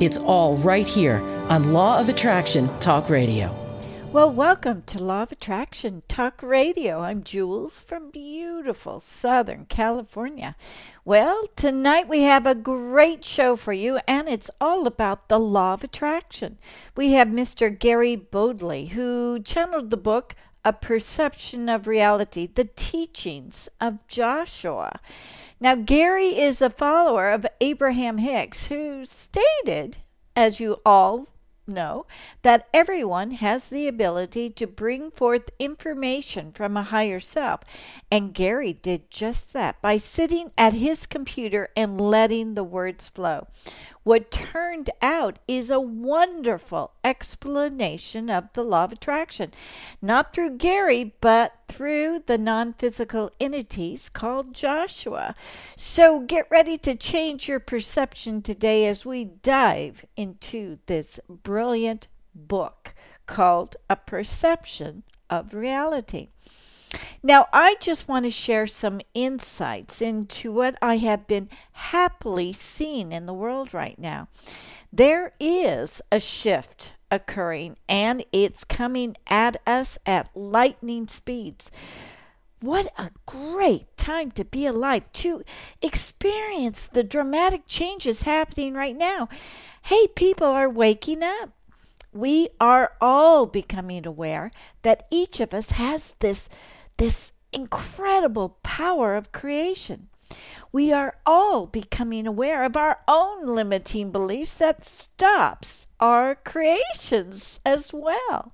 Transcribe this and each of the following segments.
It's all right here on Law of Attraction Talk Radio. Well, welcome to Law of Attraction Talk Radio. I'm Jewels from beautiful Southern California. Well, tonight we have a great show for you, and it's all about the Law of Attraction. We have Mr. Gary Bodley, who channeled the book A Perception of Reality, the teachings of Joshua. Now, Gary is a follower of Abraham Hicks, who stated, as you all know that everyone has the ability to bring forth information from a higher self. And Gary did just that by sitting at his computer and letting the words flow. What turned out is a wonderful explanation of the law of attraction, not through Gary, but through the non physical entities called Joshua. So get ready to change your perception today as we dive into this brilliant book called A Perception of Reality. Now, I just want to share some insights into what I have been happily seeing in the world right now. There is a shift occurring, and it's coming at us at lightning speeds. What a great time to be alive, to experience the dramatic changes happening right now. Hey, people are waking up. We are all becoming aware that each of us has this this incredible power of creation. We are all becoming aware of our own limiting beliefs that stops our creations as well.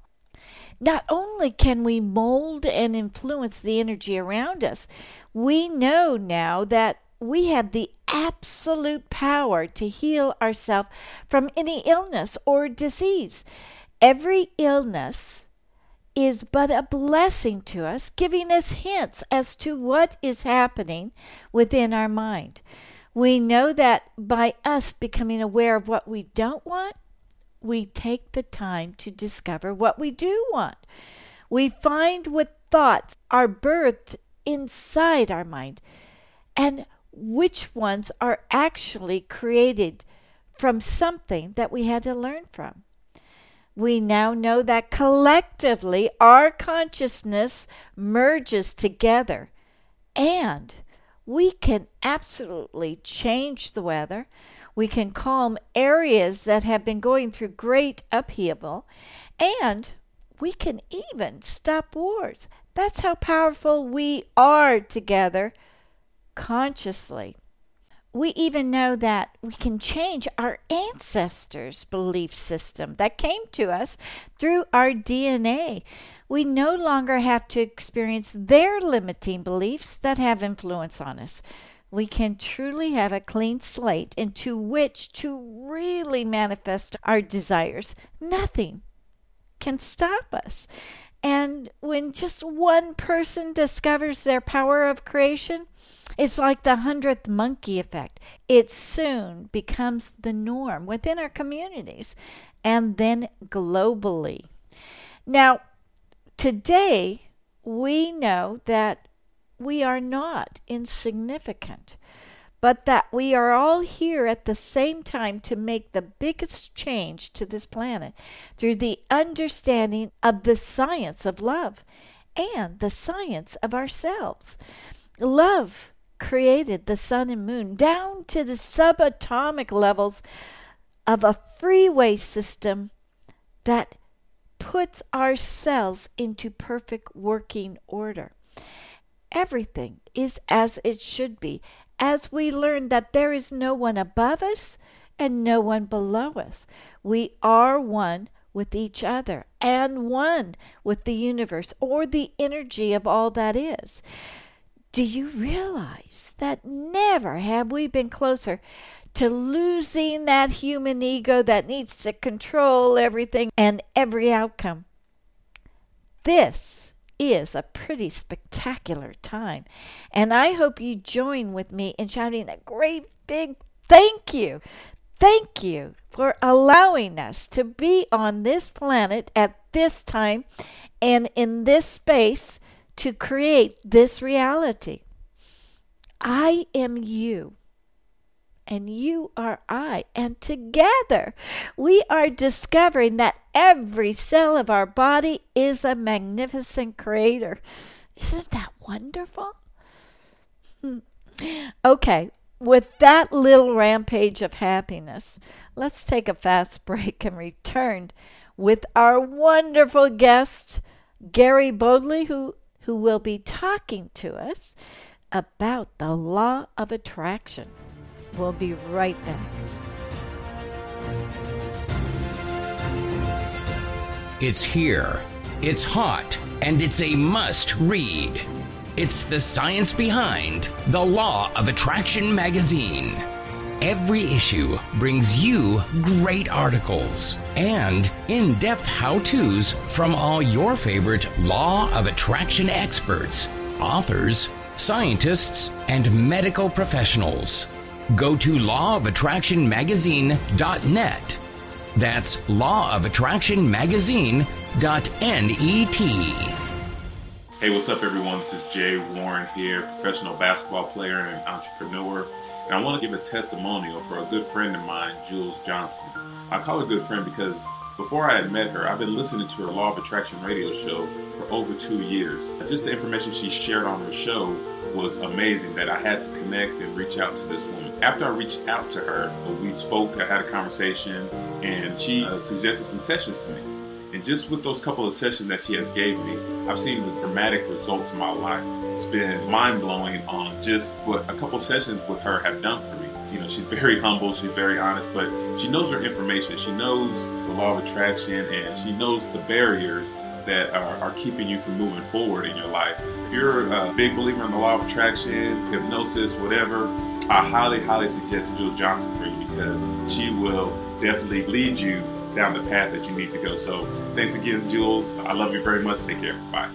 Not only can we mold and influence the energy around us, we know now that we have the absolute power to heal ourselves from any illness or disease. Every illness is but a blessing to us, giving us hints as to what is happening within our mind. We know that by us becoming aware of what we don't want, we take the time to discover what we do want. We find what thoughts are birthed inside our mind and which ones are actually created from something that we had to learn from we now know that collectively our consciousness merges together and we can absolutely change the weather. We can calm areas that have been going through great upheaval, and we can even stop wars. That's how powerful we are together consciously we even know that we can change our ancestors' belief system that came to us through our DNA. We no longer have to experience their limiting beliefs that have influence on us. We can truly have a clean slate into which to really manifest our desires. Nothing can stop us. And when just one person discovers their power of creation, it's like the hundredth monkey effect. It soon becomes the norm within our communities and then globally. Now, today, we know that we are not insignificant, but that we are all here at the same time to make the biggest change to this planet through the understanding of the science of love and the science of ourselves. Love created the sun and moon down to the subatomic levels of a freeway system that puts our cells into perfect working order. Everything is as it should be as we learn that there is no one above us and no one below us. We are one with each other and one with the universe or the energy of all that is. Do you realize that never have we been closer to losing that human ego that needs to control everything and every outcome. This is a pretty spectacular time. And I hope you join with me in shouting a great big thank you. Thank you for allowing us to be on this planet at this time and in this space to create this reality. I am you and you are I. And together we are discovering that every cell of our body is a magnificent creator. Isn't that wonderful? Hmm. Okay, with that little rampage of happiness, let's take a fast break and return with our wonderful guest, Gary Bodley, who, who will be talking to us about the law of attraction. We'll be right back. It's here, it's hot, and it's a must read. It's the science behind The Law of Attraction magazine. Every issue brings you great articles and in depth how to's from all your favorite Law of Attraction experts, authors, scientists, and medical professionals. Go to lawofattractionmagazine.net. That's lawofattractionmagazine.net. Hey, what's up, everyone? This is Jay Warren here, professional basketball player and entrepreneur. And I want to give a testimonial for a good friend of mine, Jewels Johnson. I call her a good friend because before I had met her, I've been listening to her Law of Attraction radio show for over two years. Just the information she shared on her show was amazing that I had to connect and reach out to this woman. After I reached out to her, we spoke, I had a conversation, and she uh, suggested some sessions to me. And just with those couple of sessions that she has gave me, I've seen the dramatic results in my life. It's been mind blowing on just what a couple sessions with her have done for me. You know, she's very humble, she's very honest, but she knows her information. She knows the law of attraction and she knows the barriers that are, are, keeping you from moving forward in your life. You're a big believer in the law of attraction, hypnosis, whatever, I highly, highly suggest Jewels Johnson for you because she will definitely lead you down the path that you need to go. So thanks again, Jewels. I love you very much. Take care. Bye.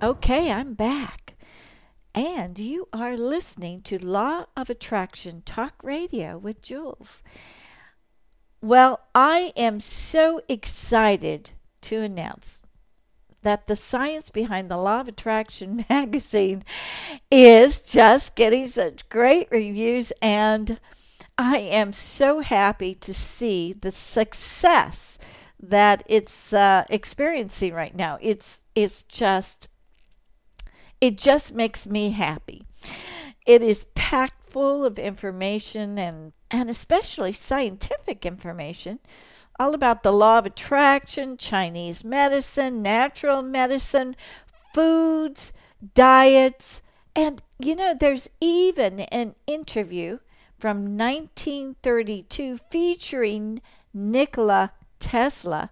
Okay, I'm back. And you are listening to Law of Attraction Talk Radio with Jewels. Well, I am so excited to announce that the science behind the Law of Attraction magazine is just getting such great reviews, and I am so happy to see the success that it's uh, experiencing right now. It's it's just it just makes me happy. It is packed full of information and and especially scientific information all about the law of attraction, Chinese medicine, natural medicine, foods, diets, and you know, there's even an interview from 1932 featuring Nikola Tesla,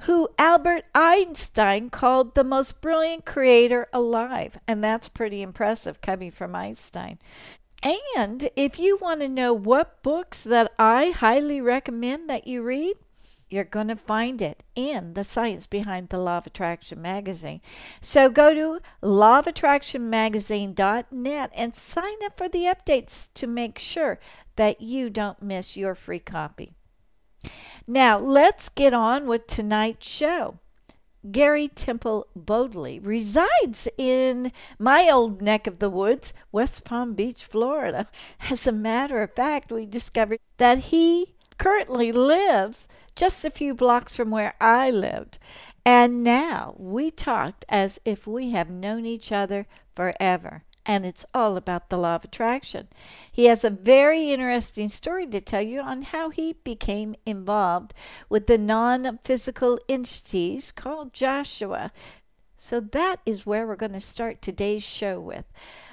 who Albert Einstein called the most brilliant creator alive. And that's pretty impressive coming from Einstein. And if you want to know what books that I highly recommend that you read, you're going to find it in the Science Behind the Law of Attraction magazine. So go to lawofattractionmagazine.net and sign up for the updates to make sure that you don't miss your free copy. Now, let's get on with tonight's show. Gary Temple Bodley resides in my old neck of the woods, West Palm Beach, Florida. As a matter of fact, we discovered that he currently lives just a few blocks from where I lived. And now we talked as if we have known each other forever. And it's all about the law of attraction. He has a very interesting story to tell you on how he became involved with the non physical entities called Joshua. So that is where we're going to start today's show with.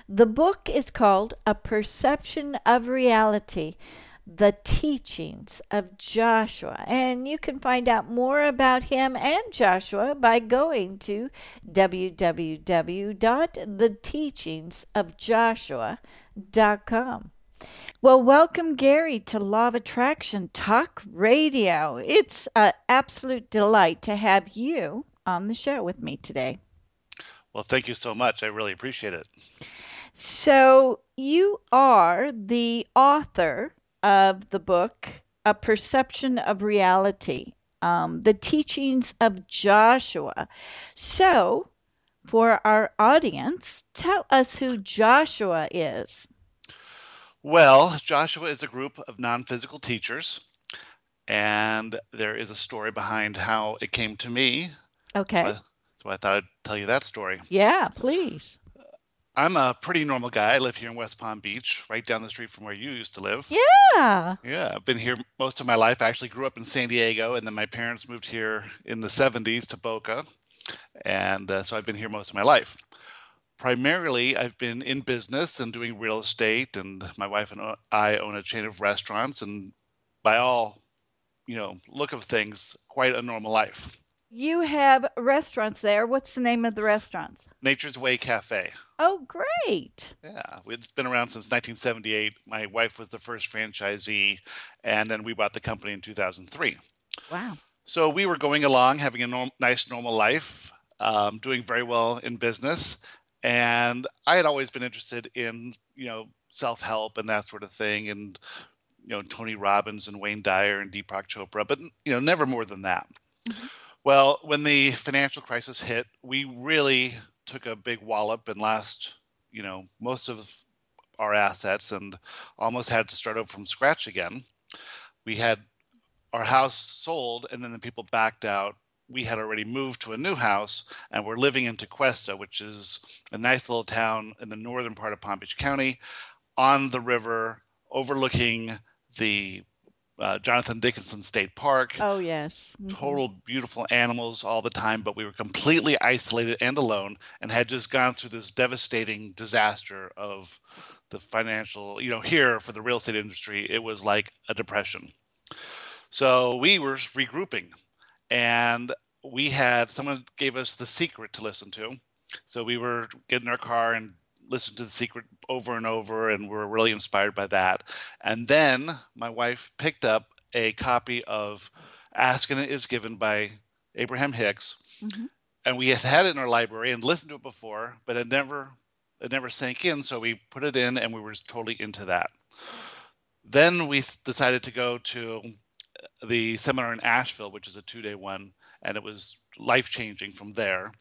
The book is called A Perception of Reality the teachings of Joshua. And you can find out more about him and Joshua by going to www.theteachingsofjoshua.com. Well, welcome, Gary, to Law of Attraction Talk Radio. It's an absolute delight to have you on the show with me today. Well, thank you so much. I really appreciate it. So, you are the author of the book, A Perception of Reality, um, the teachings of Joshua. So, for our audience, tell us who Joshua is. Well, Joshua is a group of non physical teachers, and there is a story behind how it came to me. Okay. So I, so I thought I'd tell you that story. Yeah, please. I'm a pretty normal guy. I live here in West Palm Beach, right down the street from where you used to live. Yeah. Yeah, I've been here most of my life. I actually grew up in San Diego, and then my parents moved here in the 70s to Boca. And uh, so I've been here most of my life primarily I've been in business and doing real estate, and my wife and I own a chain of restaurants, and by all, you know, look of things, quite a normal life. You have restaurants there. What's the name of the restaurants? Nature's Way Cafe. Oh, great. Yeah, it's been around since 1978. My wife was the first franchisee, and then we bought the company in 2003. Wow. So we were going along, having a norm- nice, normal life, um, doing very well in business. And I had always been interested in, you know, self-help and that sort of thing, and you know, Tony Robbins and Wayne Dyer and Deepak Chopra, but you know, never more than that. Mm-hmm. Well, when the financial crisis hit, we really took a big wallop and lost, you know, most of our assets and almost had to start over from scratch again. We had our house sold and then the people backed out we had already moved to a new house and we're living in Tequesta, which is a nice little town in the northern part of Palm Beach County on the river overlooking the uh, Jonathan Dickinson State Park. Oh, yes. Mm-hmm. Total beautiful animals all the time, but we were completely isolated and alone and had just gone through this devastating disaster of the financial, you know, here for the real estate industry, it was like a depression. So we were regrouping and we had someone gave us the secret to listen to so we were getting our car and listened to the secret over and over and we are really inspired by that and then my wife picked up a copy of ask and it is given by abraham hicks mm-hmm. and we had had it in our library and listened to it before but it never it never sank in so we put it in and we were totally into that then we decided to go to the seminar in Asheville, which is a two day one, and it was life changing from there.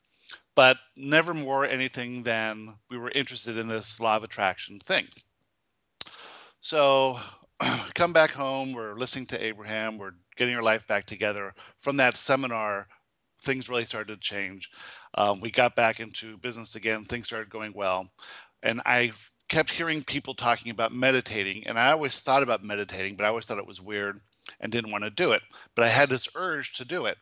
But never more anything than we were interested in this law of attraction thing. So come back home, we're listening to Abraham, we're getting our life back together. From that seminar, things really started to change. Um, we got back into business again, things started going well. And I kept hearing people talking about meditating, and I always thought about meditating, but I always thought it was weird and didn't want to do it. But I had this urge to do it.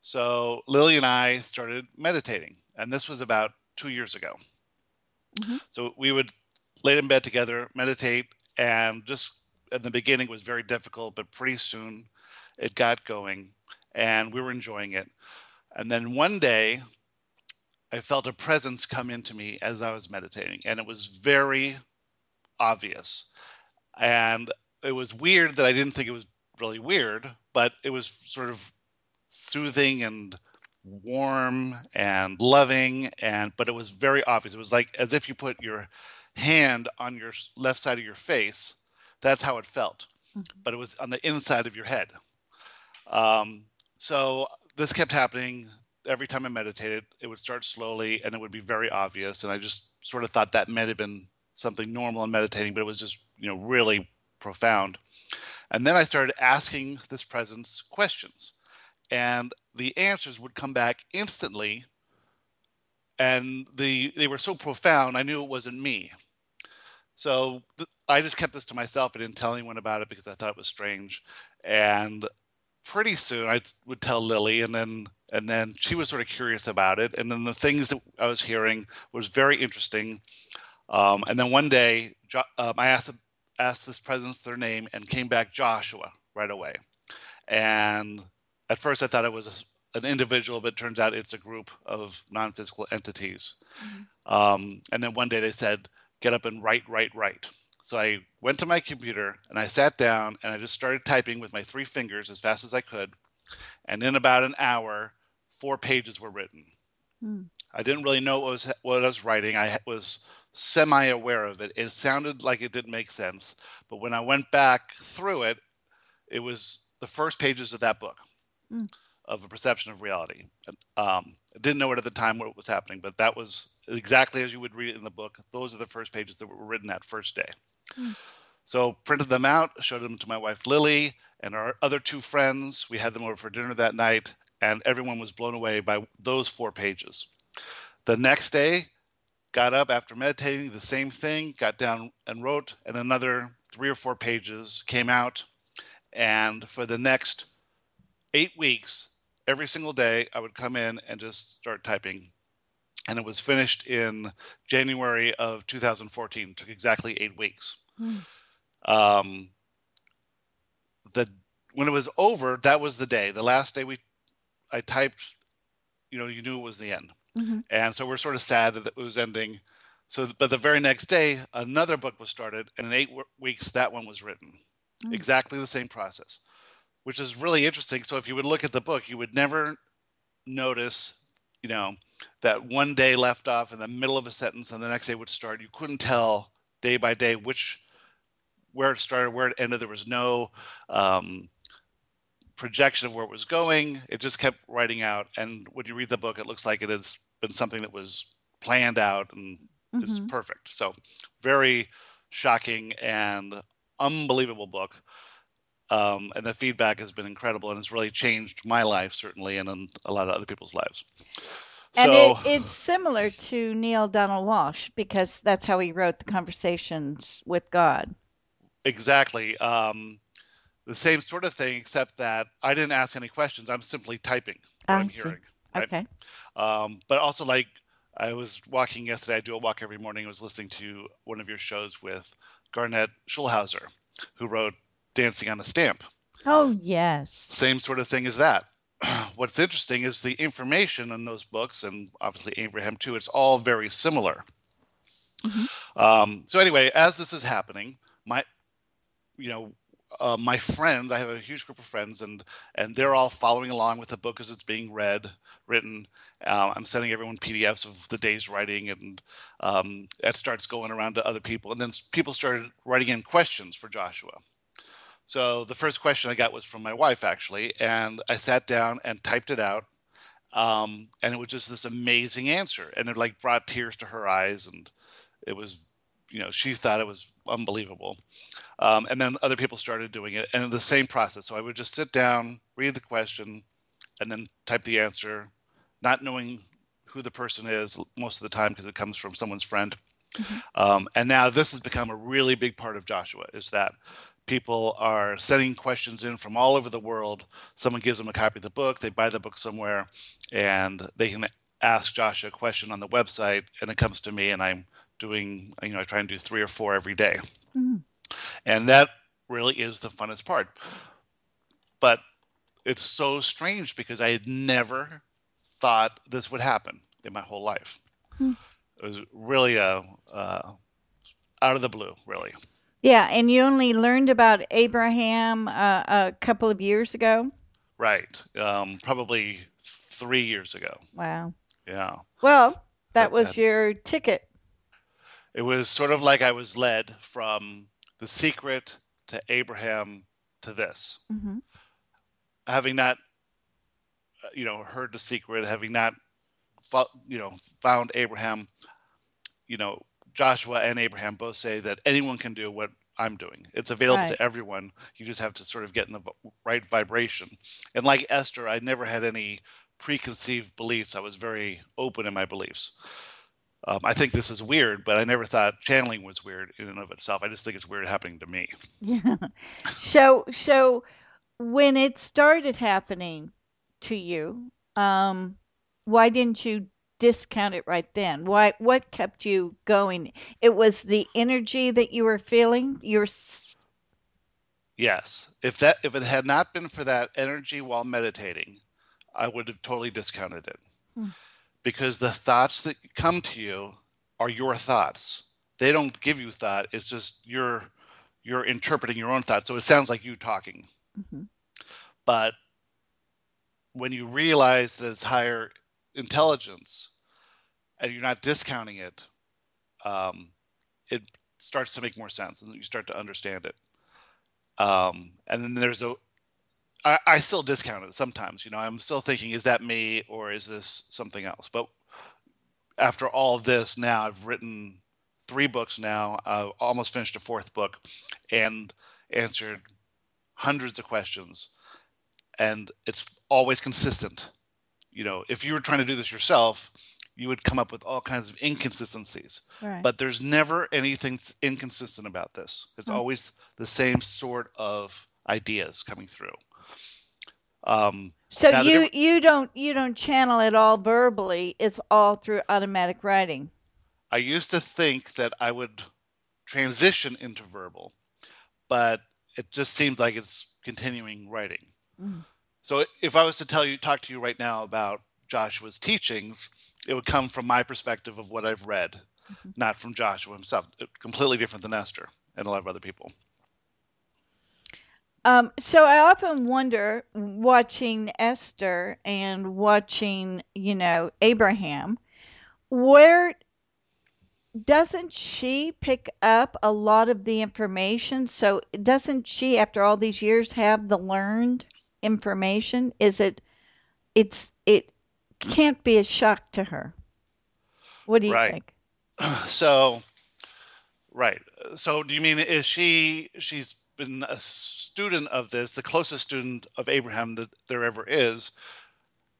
So Lily and I started meditating, and this was about two years ago. Mm-hmm. So we would lay in bed together, meditate, and just in the beginning it was very difficult, but pretty soon it got going, and we were enjoying it. And then one day, I felt a presence come into me as I was meditating, and it was very obvious. And it was weird that I didn't think it was really weird, but it was sort of soothing and warm and loving and but it was very obvious. It was like as if you put your hand on your left side of your face. That's how it felt. Mm-hmm. but it was on the inside of your head. Um, so this kept happening every time i meditated. It would start slowly and it would be very obvious. And i just sort of thought that might have been something normal in meditating but it was just you know really profound. And then I started asking this presence questions, and the answers would come back instantly. And the they were so profound, I knew it wasn't me. So th- I just kept this to myself. I didn't tell anyone about it because I thought it was strange. And pretty soon I would tell Lily, and then and then she was sort of curious about it. And then the things that I was hearing was very interesting. Um, and then one day, um, I asked asked this presence their name and came back Joshua right away. And at first I thought it was an individual, but it turns out it's a group of non physical entities. Mm-hmm. Um, and then one day they said, get up and write, write, write. So I went to my computer and I sat down and I just started typing with my three fingers as fast as I could. And in about an hour, four pages were written. Hmm. I didn't really know what was what I was writing. I was semi-aware of it. It sounded like it didn't make sense, but when I went back through it, it was the first pages of that book mm. of a perception of reality. Um, I didn't know it at the time what was happening, but that was exactly as you would read it in the book. Those are the first pages that were written that first day. Mm. So printed them out, showed them to my wife Lily and our other two friends. We had them over for dinner that night, and everyone was blown away by those four pages. The next day, got up after meditating, the same thing, got down and wrote, and another three or four pages came out. And for the next eight weeks, every single day, I would come in and just start typing. And it was finished in January of 2014. It took exactly eight weeks. Mm. Um, the when it was over, that was the day. The last day we, I typed. You know, you knew it was the end. Mm-hmm. And so we're sort of sad that it was ending. So, but the very next day, another book was started, and in eight w- weeks, that one was written. Mm-hmm. Exactly the same process, which is really interesting. So, if you would look at the book, you would never notice, you know, that one day left off in the middle of a sentence, and the next day would start. You couldn't tell day by day which where it started, where it ended. There was no um, projection of where it was going. It just kept writing out. And when you read the book, it looks like it has been something that was planned out and mm-hmm. is perfect. So, very shocking and unbelievable book. Um, and the feedback has been incredible and it's really changed my life, certainly, and a lot of other people's lives. And so, it, it's similar to Neale Donald Walsch because that's how he wrote the Conversations with God. Exactly. Um, the same sort of thing, except that I didn't ask any questions. I'm simply typing what I am hearing. Right? Okay. Um, but also, like, I was walking yesterday. I do a walk every morning. I was listening to one of your shows with Garnet Schulhauser, who wrote Dancing on a Stamp. Oh, yes. Same sort of thing as that. What's interesting is the information in those books, and obviously Abraham too, it's all very similar. Mm-hmm. Um, so, anyway, as this is happening, my, you know, uh, my friends, I have a huge group of friends, and and they're all following along with the book as it's being read, written. Uh, I'm sending everyone PDFs of the day's writing, and um, that starts going around to other people. And then people started writing in questions for Joshua. So the first question I got was from my wife, actually, and I sat down and typed it out, um, and it was just this amazing answer, and it like brought tears to her eyes, and it was you know she thought it was unbelievable um, and then other people started doing it and the same process so i would just sit down read the question and then type the answer not knowing who the person is most of the time because it comes from someone's friend mm-hmm. um, and now this has become a really big part of joshua is that people are sending questions in from all over the world someone gives them a copy of the book they buy the book somewhere and they can ask Josh a question on the website and it comes to me and i'm doing, you know, I try and do three or four every day. Mm-hmm. And that really is the funnest part. But it's so strange because I had never thought this would happen in my whole life. Mm-hmm. It was really a, uh, out of the blue, really. Yeah, and you only learned about Abraham uh, a couple of years ago. Right, um, probably three years ago. Wow. Yeah. Well, that was your ticket it was sort of like I was led from the secret to Abraham to this. Mm-hmm. Having not, uh, you know, heard the secret, having not, you know, found Abraham, you know, Joshua and Abraham both say that anyone can do what I'm doing. It's available right. to everyone. You just have to sort of get in the right vibration. And like Esther, I never had any preconceived beliefs. I was very open in my beliefs. Um, I think this is weird, but I never thought channeling was weird in and of itself. I just think it's weird happening to me. Yeah. So, so when it started happening to you, um, why didn't you discount it right then? Why? What kept you going? It was the energy that you were feeling. You're. Yes. If that if it had not been for that energy while meditating, I would have totally discounted it. Hmm because the thoughts that come to you are your thoughts. they don't give you thought. It's just you're you're interpreting your own thoughts. So it sounds like you talking. Mm-hmm. But when you realize that it's higher intelligence and you're not discounting it, um, it starts to make more sense and you start to understand it. Um, and then there's a, I, I still discount it sometimes. You know, I'm still thinking, is that me or is this something else? But after all of this, now I've written three books now. I've almost finished a fourth book, and answered hundreds of questions, and it's always consistent. You know, if you were trying to do this yourself, you would come up with all kinds of inconsistencies. Right. But there's never anything inconsistent about this. It's mm-hmm. always the same sort of ideas coming through. Um, so you you don't you don't channel it all verbally. It's all through automatic writing. I used to think that I would transition into verbal, but it just seems like it's continuing writing. Mm. So if I was to tell you talk to you right now about Joshua's teachings, it would come from my perspective of what I've read, mm-hmm. not from Joshua himself. Completely different than Esther and a lot of other people. Um, so I often wonder, watching Esther and watching, you know, Abraham, where doesn't she pick up a lot of the information? So doesn't she, after all these years, have the learned information? Is it? It's it can't be a shock to her. What do you right. think? So, right. So, do you mean is she? She's been a student of this, the closest student of Abraham that there ever is.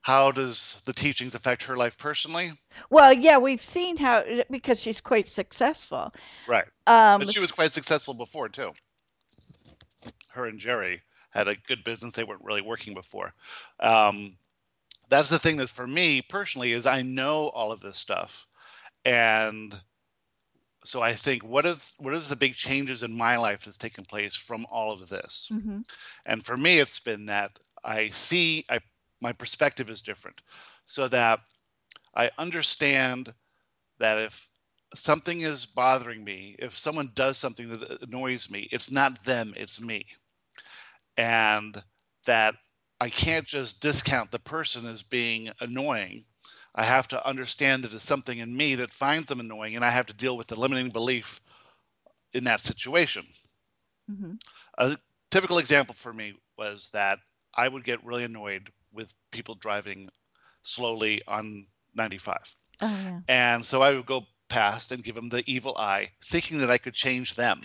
How does the teachings affect her life personally? Well, yeah, we've seen how because she's quite successful. Right. Um, but she was quite successful before too. Her and Jerry had a good business. They weren't really working before. Um, that's the thing that for me personally is I know all of this stuff, and so I think what is what is the big changes in my life that's taken place from all of this? Mm-hmm. And for me, it's been that I see I my perspective is different, so that I understand that if something is bothering me, if someone does something that annoys me, it's not them, it's me, and that I can't just discount the person as being annoying. I have to understand that it's something in me that finds them annoying, and I have to deal with the limiting belief in that situation. Mm-hmm. A typical example for me was that I would get really annoyed with people driving slowly on 95. Oh, yeah. And so I would go past and give them the evil eye, thinking that I could change them.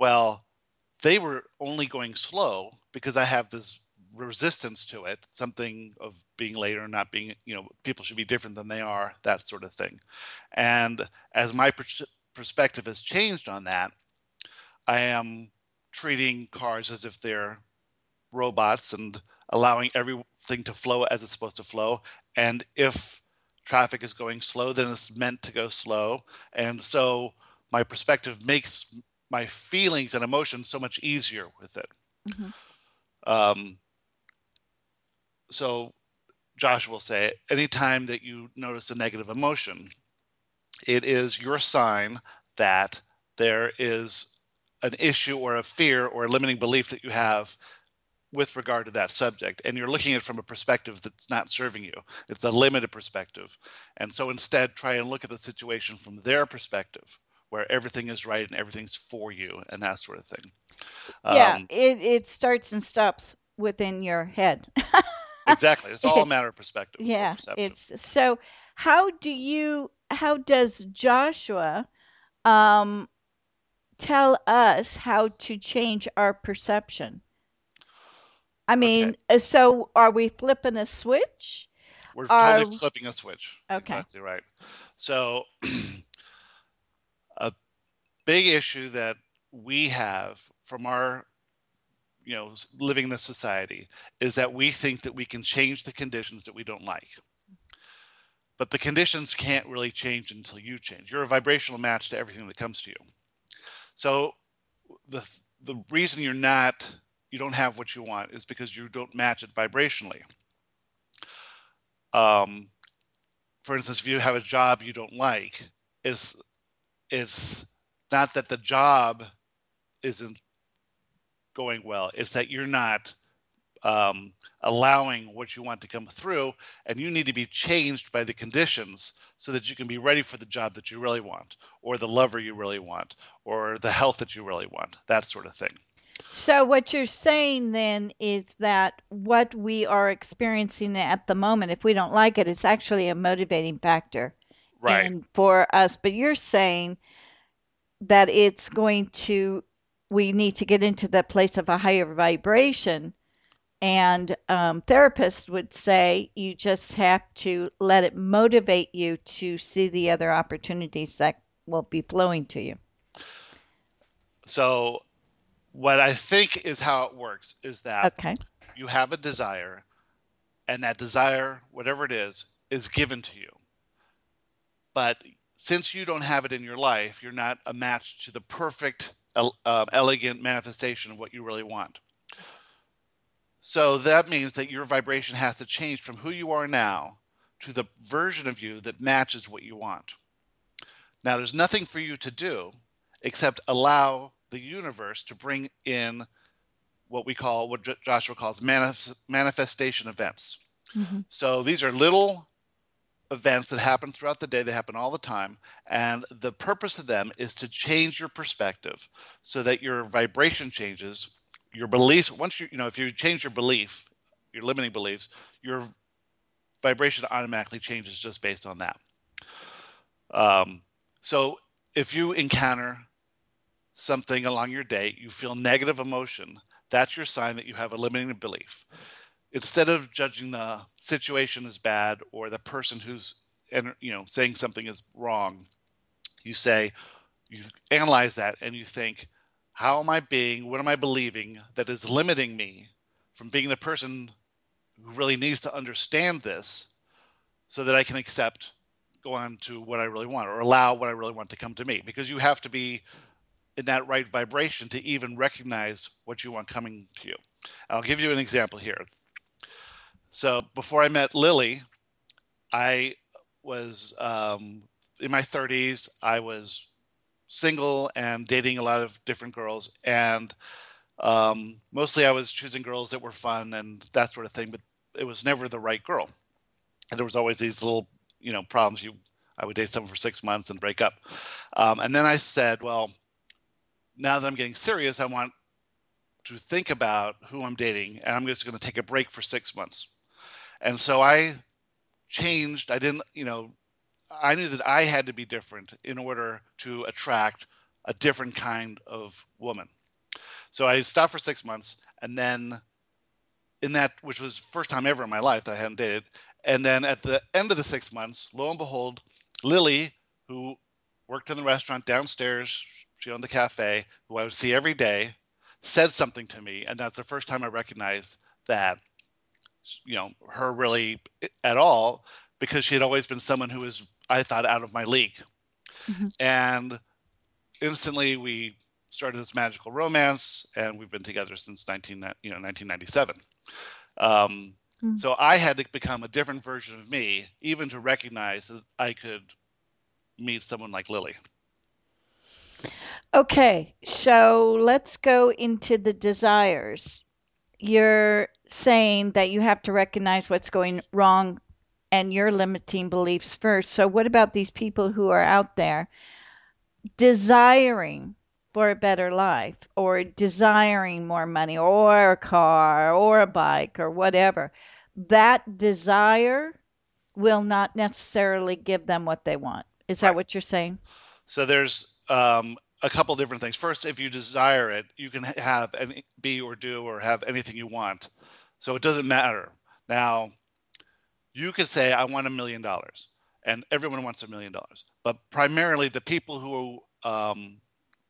Well, they were only going slow because I have this resistance to it, something of being late or not being, you know, people should be different than they are, that sort of thing. And as my per- perspective has changed on that, I am treating cars as if they're robots and allowing everything to flow as it's supposed to flow. And if traffic is going slow, then it's meant to go slow. And so my perspective makes my feelings and emotions so much easier with it. Mm-hmm. Um, so Josh will say, anytime that you notice a negative emotion, it is your sign that there is an issue or a fear or a limiting belief that you have with regard to that subject and you're looking at it from a perspective that's not serving you it's a limited perspective and so instead try and look at the situation from their perspective where everything is right and everything's for you and that sort of thing yeah um, it, it starts and stops within your head exactly. It's all a matter of perspective. Yeah. It's so how do you how does Joshua um tell us how to change our perception? I mean, okay. Uh, so are we flipping a switch? We're are... totally flipping a switch. Okay. Exactly right. So a big issue that we have from our you know living in this society is that we think that we can change the conditions that we don't like. But the conditions can't really change until you change. You're a vibrational match to everything that comes to you. So the the reason you're not you don't have what you want is because you don't match it vibrationally. Um, for instance if you have a job you don't like it's it's not that the job isn't going well, it's that you're not um, allowing what you want to come through, and you need to be changed by the conditions so that you can be ready for the job that you really want, or the lover you really want, or the health that you really want, that sort of thing. So, what you're saying then is that what we are experiencing at the moment, if we don't like it, it's actually a motivating factor. Right. And for us, but you're saying that it's going to, we need to get into the place of a higher vibration and um, therapists would say you just have to let it motivate you to see the other opportunities that will be flowing to you. So, what I think is how it works is that okay. you have a desire, and that desire, whatever it is, is given to you. But since you don't have it in your life, you're not a match to the perfect, uh, elegant manifestation of what you really want. So that means that your vibration has to change from who you are now to the version of you that matches what you want. Now, there's nothing for you to do except allow the universe to bring in what we call, what Joshua calls manif- manifestation events. Mm-hmm. So these are little events that happen throughout the day, they happen all the time. And the purpose of them is to change your perspective so that your vibration changes your beliefs once you you know if you change your belief your limiting beliefs your vibration automatically changes just based on that um, so if you encounter something along your day you feel negative emotion that's your sign that you have a limiting belief instead of judging the situation as bad or the person who's you know saying something is wrong you say you analyze that and you think how am I being, what am I believing that is limiting me from being the person who really needs to understand this so that I can accept, go on to what I really want or allow what I really want to come to me? Because you have to be in that right vibration to even recognize what you want coming to you. I'll give you an example here. So before I met Lily, I was um, in my 30s. I was single and dating a lot of different girls, and um, mostly I was choosing girls that were fun and that sort of thing. But it was never the right girl, and there was always these little, you know, problems. You, I would date someone for six months and break up, um, and then I said, well, now that I'm getting serious, I want to think about who I'm dating, and I'm just going to take a break for six months. And so I changed. I didn't, you know, I knew that I had to be different in order to attract a different kind of woman. So I stopped for six months, and then in that, which was first time ever in my life that I hadn't dated, and then at the end of the six months, lo and behold, Lily, who worked in the restaurant downstairs, she owned the cafe, who I would see every day, said something to me, and that's the first time I recognized that, you know, her really at all, because she had always been someone who was I thought out of my league. Mm-hmm. And instantly we started this magical romance and we've been together since 19 you know 1997 um, mm-hmm. so i had to become a different version of me even to recognize that i could meet someone like lily okay so let's go into the desires you're saying that you have to recognize what's going wrong and your limiting beliefs first. So, what about these people who are out there desiring for a better life or desiring more money or a car or a bike or whatever? That desire will not necessarily give them what they want. Is that what you're saying? So, there's um, a couple different things. First, if you desire it, you can have and be or do or have anything you want. So, it doesn't matter. Now, you could say i want a million dollars and everyone wants a million dollars but primarily the people who um,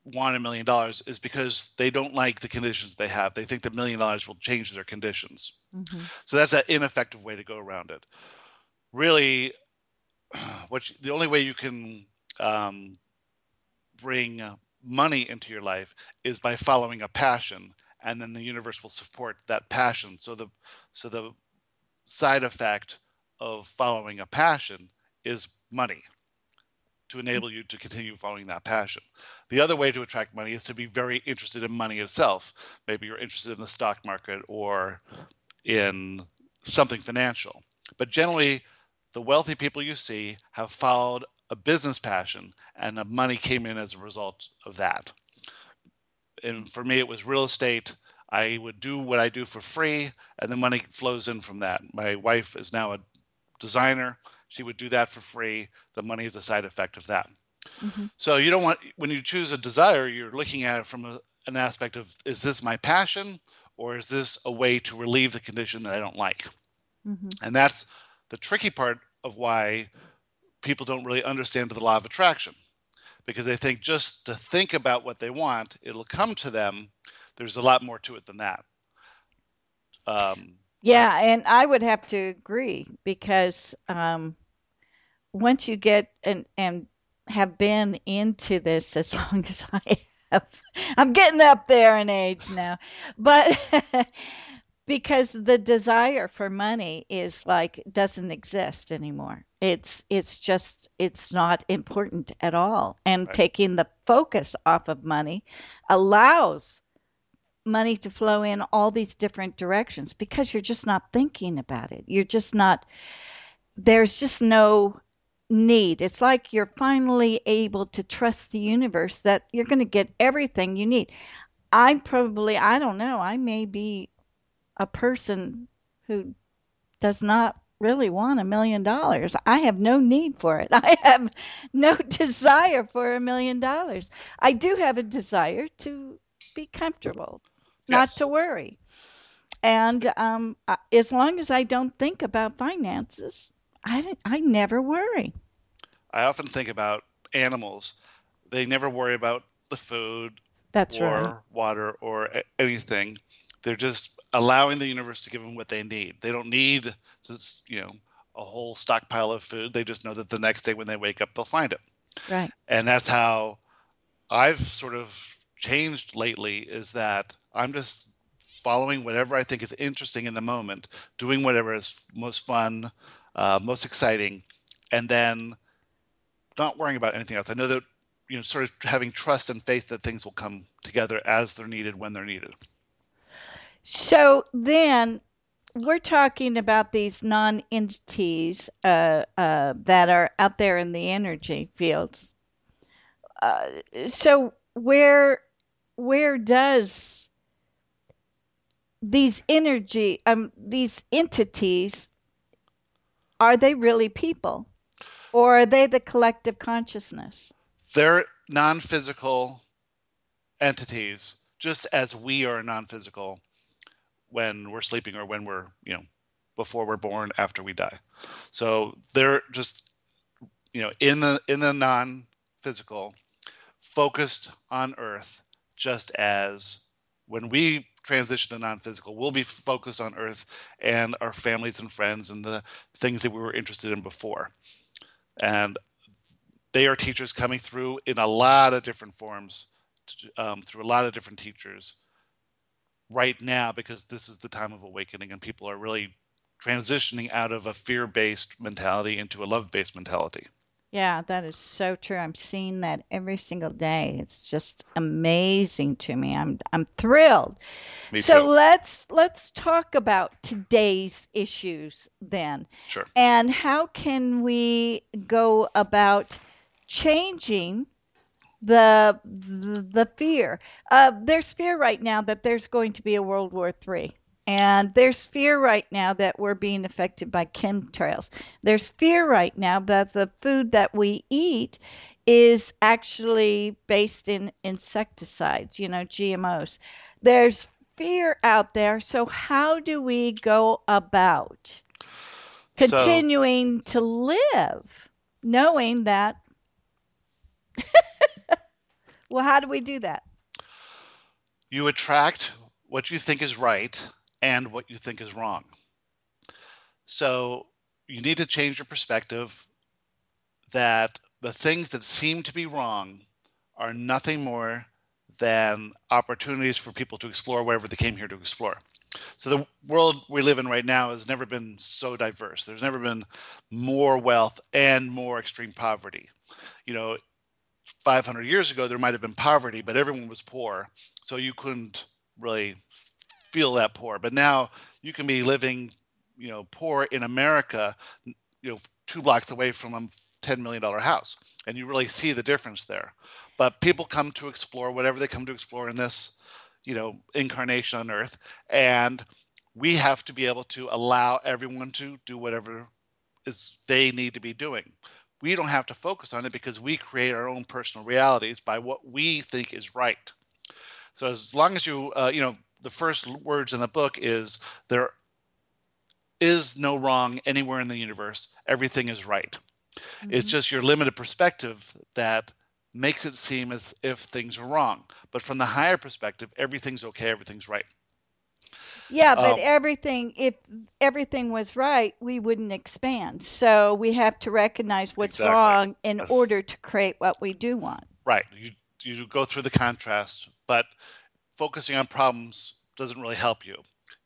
want a million dollars is because they don't like the conditions they have they think the million dollars will change their conditions mm-hmm. so that's an ineffective way to go around it really what you, the only way you can um, bring uh, money into your life is by following a passion and then the universe will support that passion so the so the side effect of following a passion is money. to enable you to continue following that passion. The other way to attract money is to be very interested in money itself. Maybe you're interested in the stock market or in something financial. But generally, the wealthy people you see have followed a business passion and the money came in as a result of that. And for me, it was real estate. I would do what I do for free, and the money flows in from that. My wife is now a designer. She would do that for free. The money is a side effect of that. Mm-hmm. So you don't want when you choose a desire, you're looking at it from a, an aspect of is this my passion or is this a way to relieve the condition that I don't like? Mm-hmm. And that's the tricky part of why people don't really understand the law of attraction because they think just to think about what they want, it'll come to them. There's a lot more to it than that. Um, yeah, and I would have to agree because um, once you get and and have been into this as long as I have, I'm getting up there in age now, but because the desire for money is like doesn't exist anymore. It's it's just it's not important at all, and right. taking the focus off of money allows money to flow in all these different directions because you're just not thinking about it. You're just not, there's just no need. It's like you're finally able to trust the universe that you're going to get everything you need. I probably, I don't know, I may be a person who does not really want a million dollars. I have no need for it. I have no desire for a million dollars. I do have a desire to be comfortable, not to worry. And um, as long as I don't think about finances, I, I never worry. I often think about animals. They never worry about the food That's or right. water or anything. They're just allowing the universe to give them what they need. They don't need, you know, a whole stockpile of food. They just know that the next day when they wake up, they'll find it. Right. And that's how I've sort of changed lately is that I'm just following whatever I think is interesting in the moment, doing whatever is most fun, uh, most exciting, and then not worrying about anything else. I know that you know, sort of having trust and faith that things will come together as they're needed when they're needed. So then we're talking about these non-entities uh, uh, that are out there in the energy fields. Uh, so where where does these energy um these entities are they really people or are they the collective consciousness they're non-physical entities just as we are non-physical when we're sleeping or when we're you know before we're born after we die. So they're just you know in the in the non-physical focused on earth just as when we transition to non-physical we'll be focused on earth and our families and friends and the things that we were interested in before. And they are teachers coming through in a lot of different forms um, through a lot of different teachers right now because this is the time of awakening and people are really transitioning out of a fear-based mentality into a love-based mentality yeah, that is so true. I'm seeing that every single day. It's just amazing to me. I'm I'm thrilled. Me so too. let's let's talk about today's issues then. Sure. And how can we go about changing the the, fear? Uh, there's fear right now that there's going to be a World War Three. And there's fear right now that we're being affected by chemtrails. There's fear right now that the food that we eat is actually based in insecticides, you know, GMOs. There's fear out there. So, how do we go about continuing so, to live knowing that? Well, how do we do that? You attract what you think is right and what you think is wrong. So you need to change your perspective that the things that seem to be wrong are nothing more than opportunities for people to explore whatever they came here to explore. So the world we live in right now has never been so diverse. There's never been more wealth and more extreme poverty. You know, 500 years ago there might have been poverty, but everyone was poor, so you couldn't really feel that poor. But now you can be living, you know, poor in America, you know, two blocks away from a 10 million dollar house, and you really see the difference there. But people come to explore whatever they come to explore in this you know incarnation on earth and we have to be able to allow everyone to do whatever is they need to be doing we don't have to focus on it because we create our own personal realities by what we think is right so as long as you uh, you know the first words in the book is there is no wrong anywhere in the universe everything is right mm-hmm. it's just your limited perspective that makes it seem as if things are wrong. But from the higher perspective, everything's okay, everything's right. Yeah, but um, everything if everything was right, we wouldn't expand. So we have to recognize what's exactly. wrong in order to create what we do want. Right. You you go through the contrast, but focusing on problems doesn't really help you.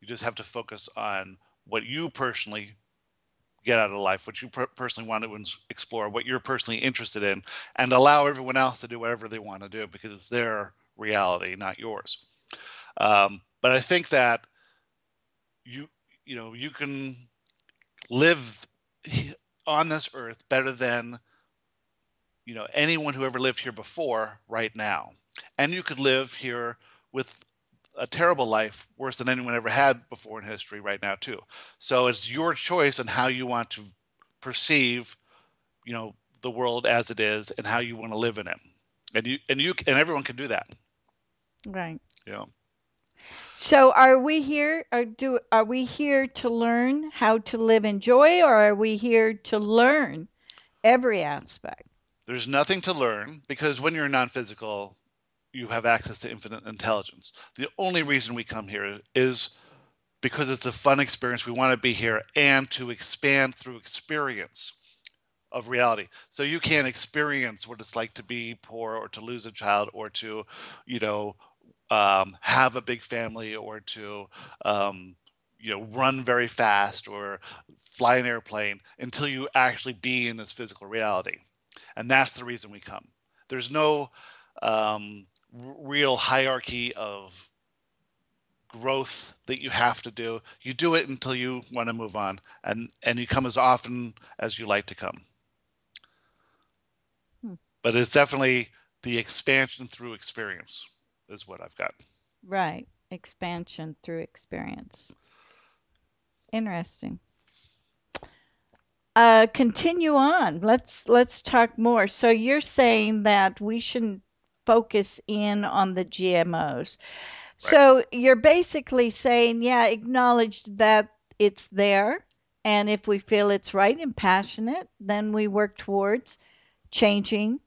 You just have to focus on what you personally get out of life, what you per- personally want to explore, what you're personally interested in, and allow everyone else to do whatever they want to do because it's their reality, not yours. Um, but I think that you you know you can live on this earth better than you know anyone who ever lived here before right now and you could live here with a terrible life, worse than anyone ever had before in history right now too. So it's your choice on how you want to perceive, you know, the world as it is and how you want to live in it. And you and you and everyone can do that. Right. Yeah. So are we here are do are we here to learn how to live in joy or are we here to learn every aspect? There's nothing to learn because when you're non-physical you have access to infinite intelligence. The only reason we come here is because it's a fun experience. We want to be here and to expand through experience of reality. So you can't experience what it's like to be poor or to lose a child or to, you know, um, have a big family or to, um, you know, run very fast or fly an airplane until you actually be in this physical reality. And that's the reason we come. There's no um, real hierarchy of growth that you have to do. You do it until you want to move on, and and you come as often as you like to come. Hmm. But it's definitely the expansion through experience is what I've got. Right, expansion through experience. Interesting. Uh, continue on. Let's let's talk more. So you're saying that we shouldn't focus in on the GMOs. Right. So you're basically saying, yeah, acknowledge that it's there. And if we feel it's right and passionate, then we work towards changing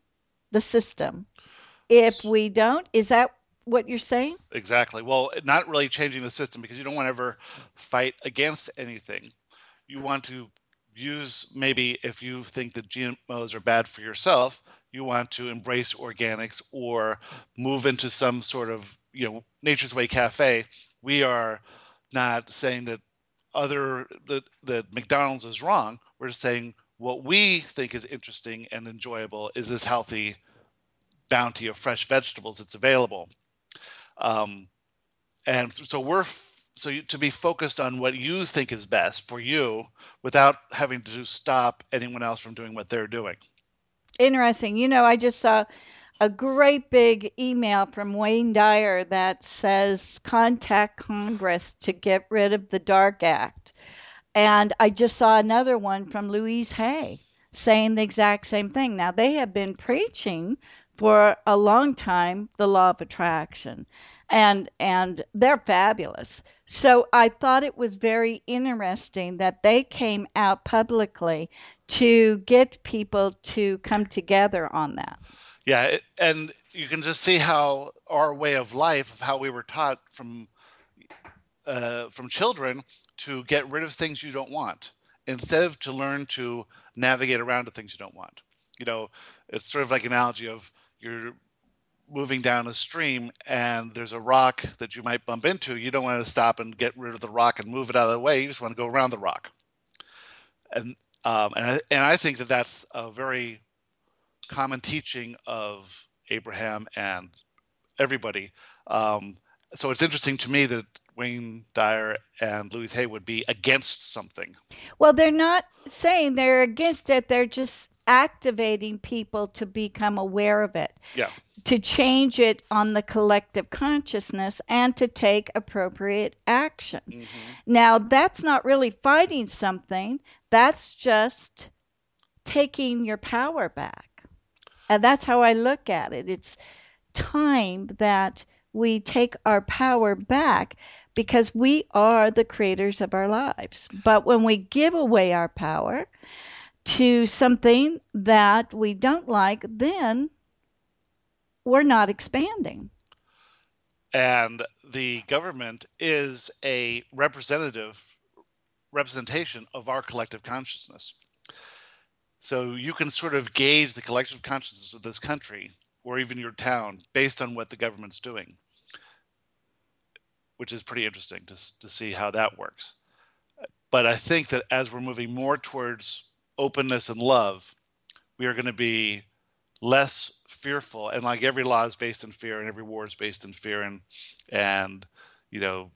the system. If we don't, is that what you're saying? Exactly. Well, not really changing the system because you don't want to ever fight against anything. You want to use maybe if you think that GMOs are bad for yourself, you want to embrace organics or move into some sort of you know nature's way cafe we are not saying that other that that mcdonald's is wrong we're just saying what we think is interesting and enjoyable is this healthy bounty of fresh vegetables that's available um, and so we're so you, to be focused on what you think is best for you without having to stop anyone else from doing what they're doing Interesting. You know, I just saw a great big email from Wayne Dyer that says contact Congress to get rid of the Dark Act. And I just saw another one from Louise Hay saying the exact same thing. Now, they have been preaching for a long time the law of attraction and and they're fabulous. So I thought it was very interesting that they came out publicly to get people to come together on that. Yeah, and you can just see how our way of life, of how we were taught from uh, from children to get rid of things you don't want, instead of to learn to navigate around the things you don't want. You know, it's sort of like an analogy of you're moving down a stream and there's a rock that you might bump into, you don't want to stop and get rid of the rock and move it out of the way. You just want to go around the rock. And um, and I, and I think that that's a very common teaching of Abraham and everybody. Um, so it's interesting to me that Wayne Dyer and Louise Hay would be against something. Well, they're not saying they're against it. They're just activating people to become aware of it. Yeah. To change it on the collective consciousness and to take appropriate action. Mm-hmm. Now, that's not really fighting something, that's just taking your power back. And that's how I look at it. It's time that we take our power back because we are the creators of our lives. But when we give away our power to something that we don't like, then we're not expanding. And the government is a representative representation of our collective consciousness. So you can sort of gauge the collective consciousness of this country or even your town based on what the government's doing, which is pretty interesting to, to see how that works. But I think that as we're moving more towards openness and love, we are going to be less fearful. And like every law is based in fear, and every war is based in fear, and and you know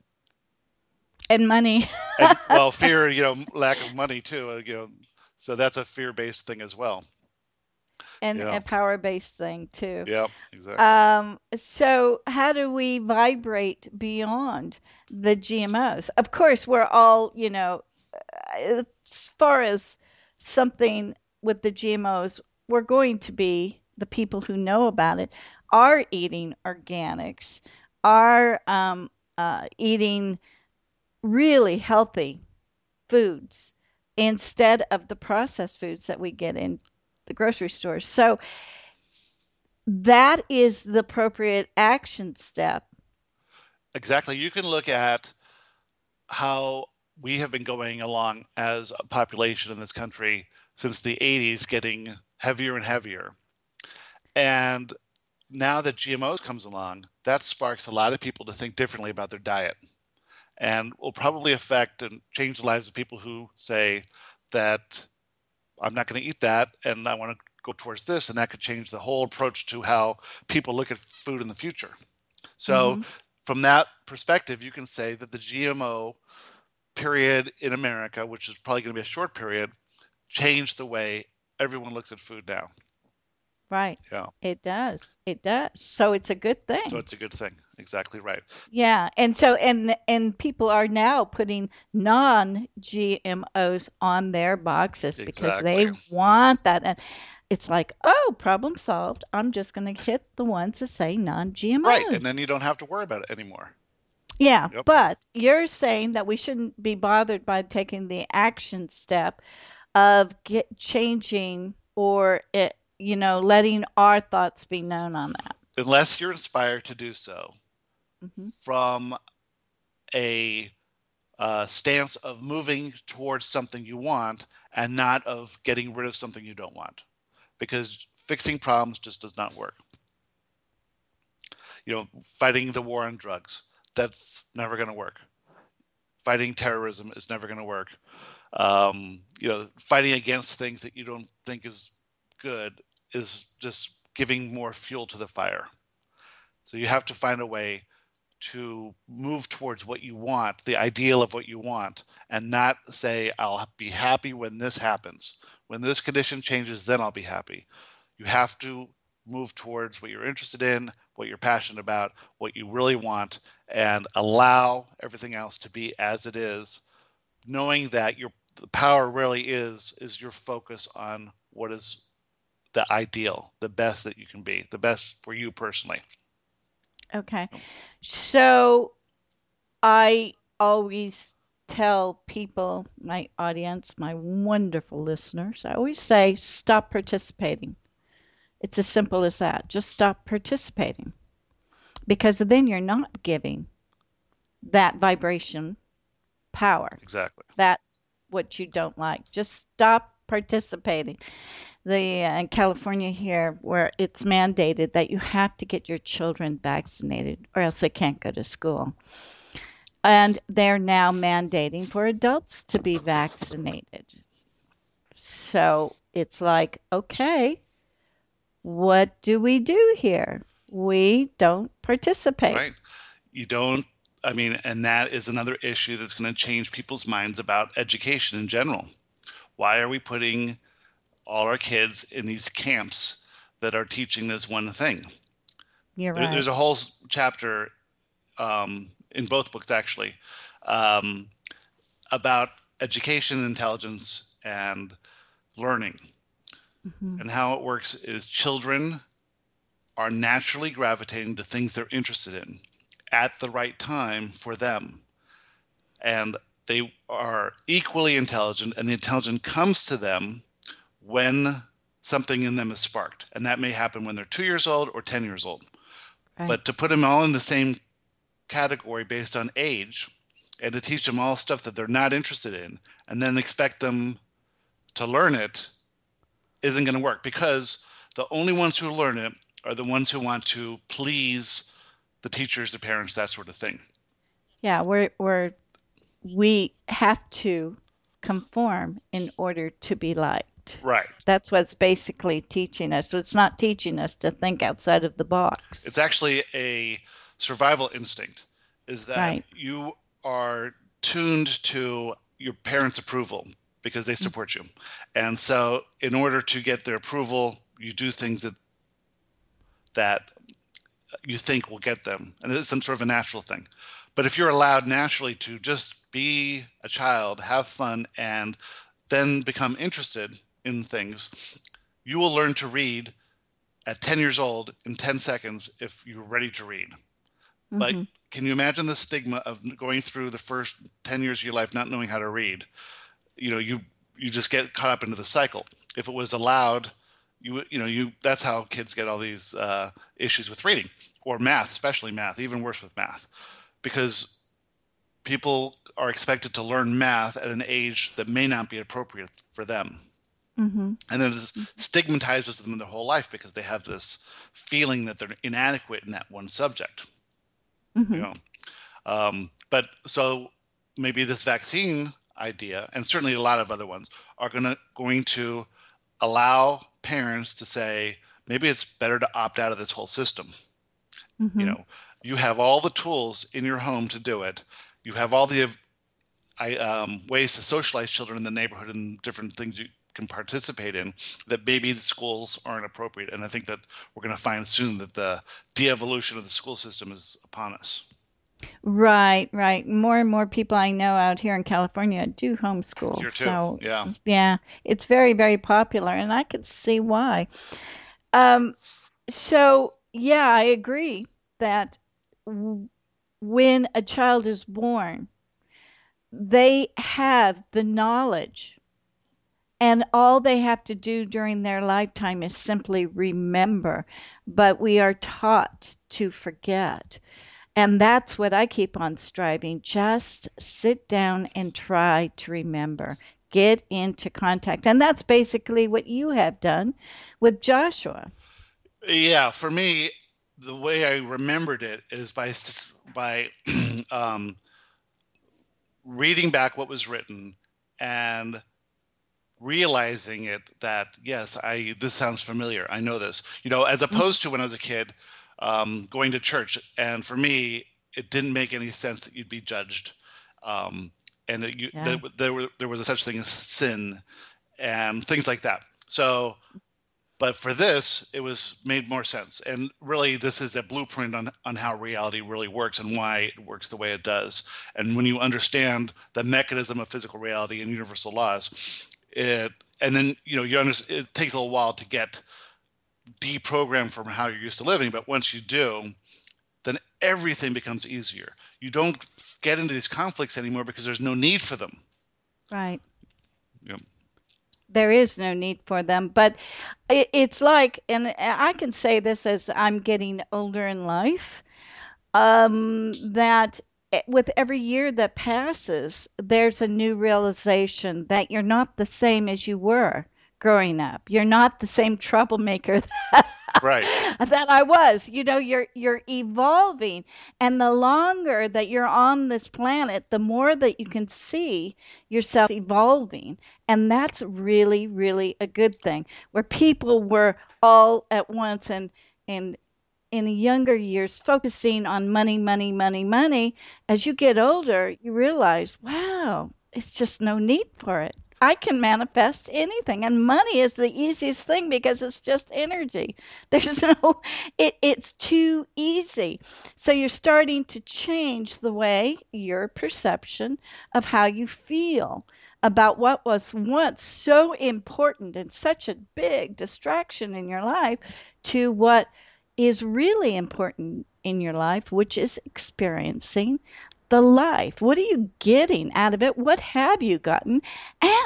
and money. and, well, fear, you know, lack of money too. Uh, you know, so that's a fear-based thing as well. And a power-based thing too. Yeah, exactly. Um, so how do we vibrate beyond the GMOs? Of course, we're all, you know, uh, as far as something with the GMOs, we're going to be the people who know about it are eating organics, are um, uh, eating really healthy foods instead of the processed foods that we get in the grocery stores. So that is the appropriate action step. Exactly. You can look at how we have been going along as a population in this country since the 80s getting heavier and heavier. And now that GMOs comes along, that sparks a lot of people to think differently about their diet and will probably affect and change the lives of people who say that I'm not going to eat that and I want to go towards this, and that could change the whole approach to how people look at food in the future. So, mm-hmm. from that perspective, you can say that the GMO period in America, which is probably going to be a short period, changed the way everyone looks at food now. Right. Yeah. It does. It does. So it's a good thing. So it's a good thing. Exactly right. Yeah. And so and and people are now putting non GMOs on their boxes exactly. because they want that and it's like, oh, problem solved. I'm just going to hit the ones that say non GMOs. Right. And then you don't have to worry about it anymore. Yeah, yep. but you're saying that we shouldn't be bothered by taking the action step of get changing or it, you know, letting our thoughts be known on that. Unless you're inspired to do so mm-hmm. from a uh, stance of moving towards something you want and not of getting rid of something you don't want. Because fixing problems just does not work. You know, fighting the war on drugs, that's never going to work. Fighting terrorism is never going to work. Um, you know, fighting against things that you don't think is good is just giving more fuel to the fire. So you have to find a way to move towards what you want, the ideal of what you want, and not say, I'll be happy when this happens. When this condition changes, then I'll be happy. You have to move towards what you're interested in, what you're passionate about, what you really want, and allow everything else to be as it is, knowing that your the power really is is your focus on what is the ideal, the best that you can be, the best for you personally. Okay. So I always tell people, my audience, my wonderful listeners, I always say stop participating. It's as simple as that. Just stop participating. Because then you're not giving that vibration power. Exactly. That what you don't like. Just stop participating. the uh, California here where it's mandated that you have to get your children vaccinated or else they can't go to school. And they're now mandating for adults to be vaccinated. So it's like, okay, what do we do here? We don't participate. Right. You don't I mean, and that is another issue that's going to change people's minds about education in general. Why are we putting all our kids in these camps that are teaching this one thing? You're right. There's a whole chapter um, in both books, actually, um, about education, intelligence, and learning. Mm-hmm. And how it works is children are naturally gravitating to things they're interested in at the right time for them. And they are equally intelligent, and the intelligence comes to them when something in them is sparked. And that may happen when they're two years old or 10 years old. Right. But to put them all in the same category based on age and to teach them all stuff that they're not interested in and then expect them to learn it isn't going to work because the only ones who learn it are the ones who want to please the teachers, the parents, that sort of thing. Yeah, we're we're we have to conform in order to be liked. Right. That's what's basically teaching us. It's not teaching us to think outside of the box. It's actually a survival instinct. Is that right. you are tuned to your parents' approval because they support you. And so in order to get their approval, you do things that that you think will get them. And it's some sort of a natural thing. But if you're allowed naturally to just be a child, have fun, and then become interested in things, you will learn to read at 10 years old in 10 seconds if you're ready to read. Mm-hmm. But can you imagine the stigma of going through the first 10 years of your life not knowing how to read? You know, you you just get caught up into the cycle. If it was allowed, you you know you that's how kids get all these uh, issues with reading or math, especially math, even worse with math, because people are expected to learn math at an age that may not be appropriate for them. Mm-hmm. And then it stigmatizes them their whole life because they have this feeling that they're inadequate in that one subject. Mm-hmm. You know, um, but so maybe this vaccine idea, and certainly a lot of other ones, are gonna going to allow parents to say maybe it's better to opt out of this whole system Mm-hmm. You know, you have all the tools in your home to do it. You have all the I, um, ways to socialize children in the neighborhood and different things you can participate in that maybe the schools aren't appropriate. And I think that we're going to find soon that the de-evolution of the school system is upon us. Right, right. More and more people I know out here in California do homeschool. So yeah, yeah, it's very, very popular, and I could see why. Um, so yeah, I agree that w- when a child is born, they have the knowledge, and all they have to do during their lifetime is simply remember. But we are taught to forget. And that's what I keep on striving. Just sit down and try to remember. Get into contact. And that's basically what you have done with Joshua. Yeah, for me, the way I remembered it is by by um, reading back what was written and realizing it that yes, I this sounds familiar. I know this. You know, as opposed to when I was a kid um, going to church, and for me, it didn't make any sense that you'd be judged, um, and that you, yeah. that there were there was a such thing as sin, and things like that. So but for this, it was made more sense. And really, this is a blueprint on, on how reality really works and why it works the way it does. And when you understand the mechanism of physical reality and universal laws, it and then you know you understand, it takes a little while to get deprogrammed from how you're used to living. But once you do, then everything becomes easier. You don't get into these conflicts anymore because there's no need for them. Right. Yep there is no need for them. But it, it's like, and I can say this as I'm getting older in life, um, that with every year that passes, there's a new realization that you're not the same as you were growing up. You're not the same troublemaker that, right. that I was. You know, you're you're evolving and the longer that you're on this planet, the more that you can see yourself evolving. And that's really really a good thing. Where people were all at once and and in younger years focusing on money, money, money, money, as you get older, you realize, wow, it's just no need for it. I can manifest anything, and money is the easiest thing because it's just energy. There's no, it, it's too easy. So you're starting to change the way your perception of how you feel about what was once so important and such a big distraction in your life to what is really important in your life, which is experiencing the life. What are you getting out of it? What have you gotten?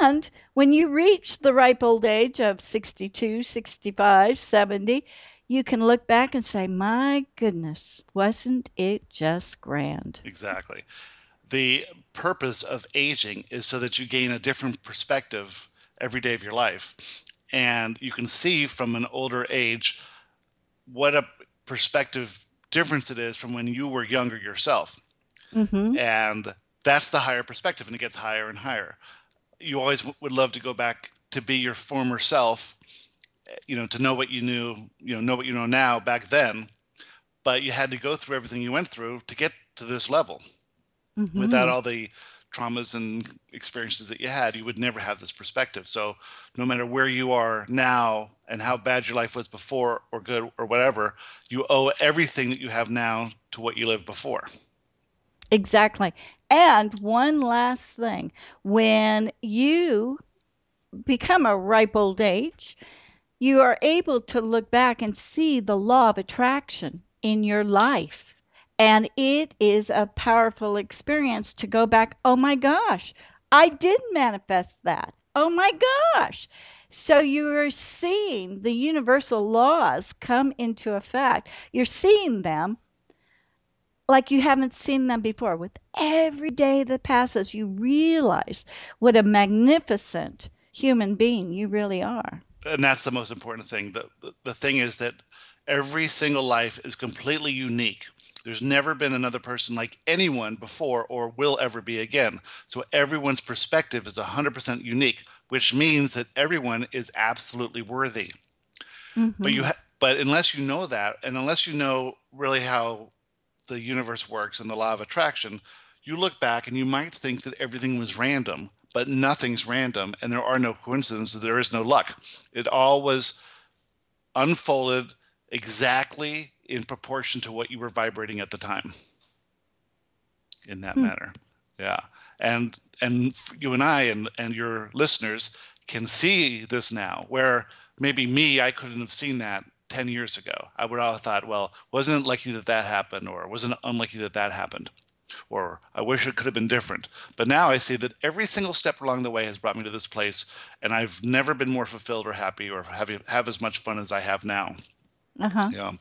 And when you reach the ripe old age of 62, 65, 70, you can look back and say, my goodness, wasn't it just grand? Exactly. The purpose of aging is so that you gain a different perspective every day of your life. And you can see from an older age what a perspective difference it is from when you were younger yourself. Mm-hmm. And that's the higher perspective, and it gets higher and higher. You always w- would love to go back to be your former self, you know, to know what you knew, you know, know what you know now back then. But you had to go through everything you went through to get to this level. Mm-hmm. Without all the traumas and experiences that you had, you would never have this perspective. So, no matter where you are now and how bad your life was before, or good, or whatever, you owe everything that you have now to what you lived before. Exactly. And one last thing when you become a ripe old age, you are able to look back and see the law of attraction in your life and it is a powerful experience to go back, oh my gosh, I did manifest that. Oh my gosh. So you're seeing the universal laws come into effect. You're seeing them like you haven't seen them before. With every day that passes, you realize what a magnificent human being you really are. And that's the most important thing. The, the, the thing is that every single life is completely unique. There's never been another person like anyone before or will ever be again. So everyone's perspective is 100% unique, which means that everyone is absolutely worthy. Mm-hmm. But you ha- but unless you know that and unless you know really how the universe works and the law of attraction, you look back and you might think that everything was random, but nothing's random and there are no coincidences, there is no luck. It all was unfolded exactly in proportion to what you were vibrating at the time in that hmm. manner yeah and and you and i and and your listeners can see this now where maybe me i couldn't have seen that 10 years ago. I would have thought well wasn't it lucky that that happened or wasn't it unlikely that that happened? Or i wish it could have been different. But now i see that every single step along the way has brought me to this place and i've never been more fulfilled or happy or have, have as much fun as i have now. Uh-huh. yeah.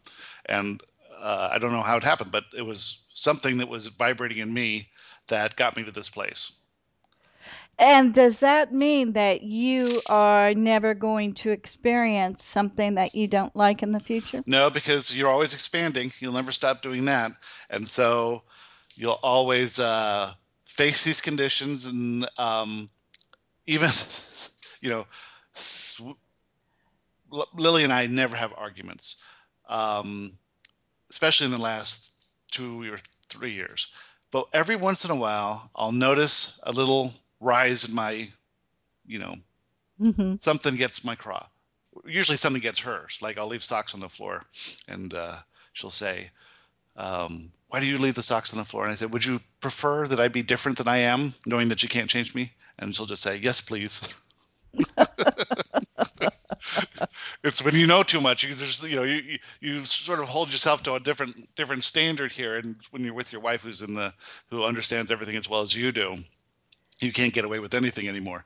And uh, I don't know how it happened, but it was something that was vibrating in me that got me to this place. And does that mean that you are never going to experience something that you don't like in the future? No, because you're always expanding. You'll never stop doing that. And so you'll always uh, face these conditions. And um, even, you know, Lily and I never have arguments. Um, especially in the last two or three years. But every once in a while, I'll notice a little rise in my, you know, mm-hmm. something gets my craw. Usually something gets hers. Like I'll leave socks on the floor, and uh, she'll say, um, "Why do you leave the socks on the floor?" And I said, "Would you prefer that I be different than I am, knowing that you can't change me?" And she'll just say, "Yes, please." it's when you know too much. You just you know you you sort of hold yourself to a different different standard here, and when you're with your wife who's in the who understands everything as well as you do, you can't get away with anything anymore.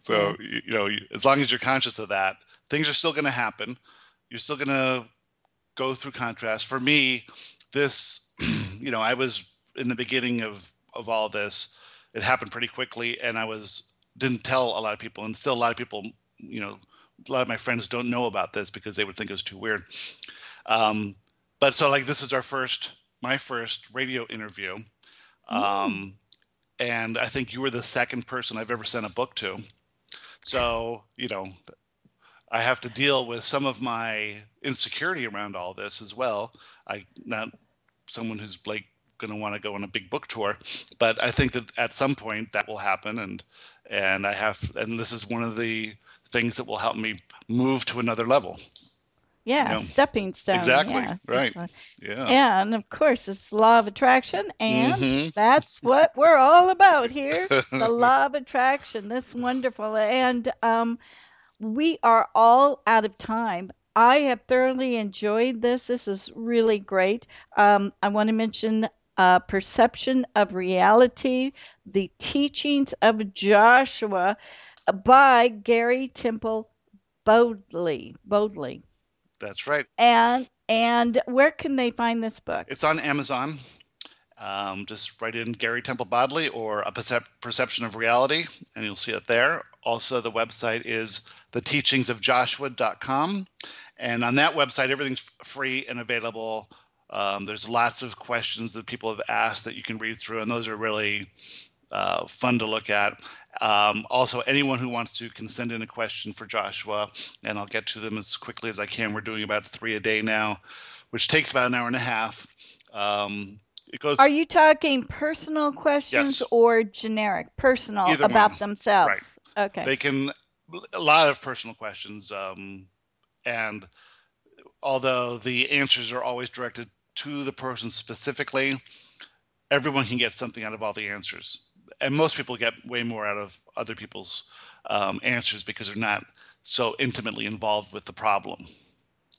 So yeah. you, know, as long as you're conscious of that, things are still going to happen. You're still going to go through contrast. For me, this, you know, I was in the beginning of of all this. It happened pretty quickly, and I was didn't tell a lot of people, and still a lot of people, you know, a lot of my friends don't know about this because they would think it was too weird. Um, but so like this is our first, my first radio interview, um, and I think you were the second person I've ever sent a book to. So you know, I have to deal with some of my insecurity around all this as well. I'm not someone who's like going to want to go on a big book tour, but I think that at some point that will happen, and and I have, and this is one of the things that will help me move to another level. Yeah, Yeah. stepping stone. Exactly, yeah, right. Yeah. Yeah, and of course, it's the law of attraction, and Mhm. that's what we're all about here the law of attraction. This wonderful. And um, we are all out of time. I have thoroughly enjoyed this. This is really great. Um, I want to mention uh, Perception of Reality, the teachings of Joshua by Gary Temple Bodley. Bodley. That's right. And and where can they find this book? It's on Amazon. Um, just write in Gary Temple Bodley or a percep- perception of reality, and you'll see it there. Also, the website is theteachingsofjoshua.com. And on that website, everything's free and available. Um, there's lots of questions that people have asked that you can read through, and those are really uh, fun to look at. Um, also, anyone who wants to can send in a question for Joshua, and I'll get to them as quickly as I can. We're doing about three a day now, which takes about an hour and a half. Um, it goes. Are you talking personal questions Yes. or generic? Personal Either about one. themselves. Okay. They can a lot of personal questions, um, and although the answers are always directed to the person specifically, everyone can get something out of all the answers, and most people get way more out of other people's um, answers because they're not so intimately involved with the problem.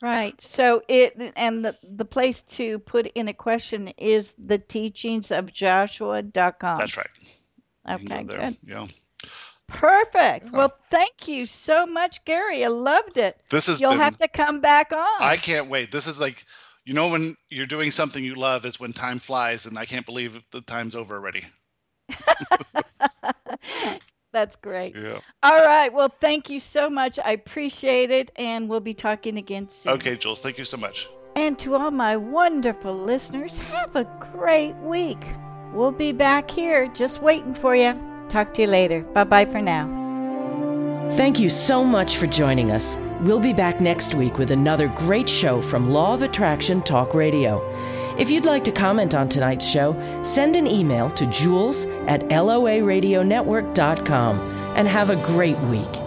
Right. So it and the the place to put in a question is the teachings of Joshua.com. That's right. Okay, go good. Yeah. Perfect. Yeah. Well, thank you so much, Gary. I loved it. This is You'll been. have to come back on. I can't wait. This is like, you know, when you're doing something you love is when time flies, and I can't believe the time's over already. That's great. Yeah. All right. Well, thank you so much. I appreciate it, and we'll be talking again soon. Okay, Jewels. Thank you so much. And to all my wonderful listeners, have a great week. We'll be back here just waiting for you. Talk to you later. Bye bye for now. Thank you so much for joining us. We'll be back next week with another great show from Law of Attraction Talk Radio. If you'd like to comment on tonight's show, send an email to jewels at loaradionetwork.com and have a great week.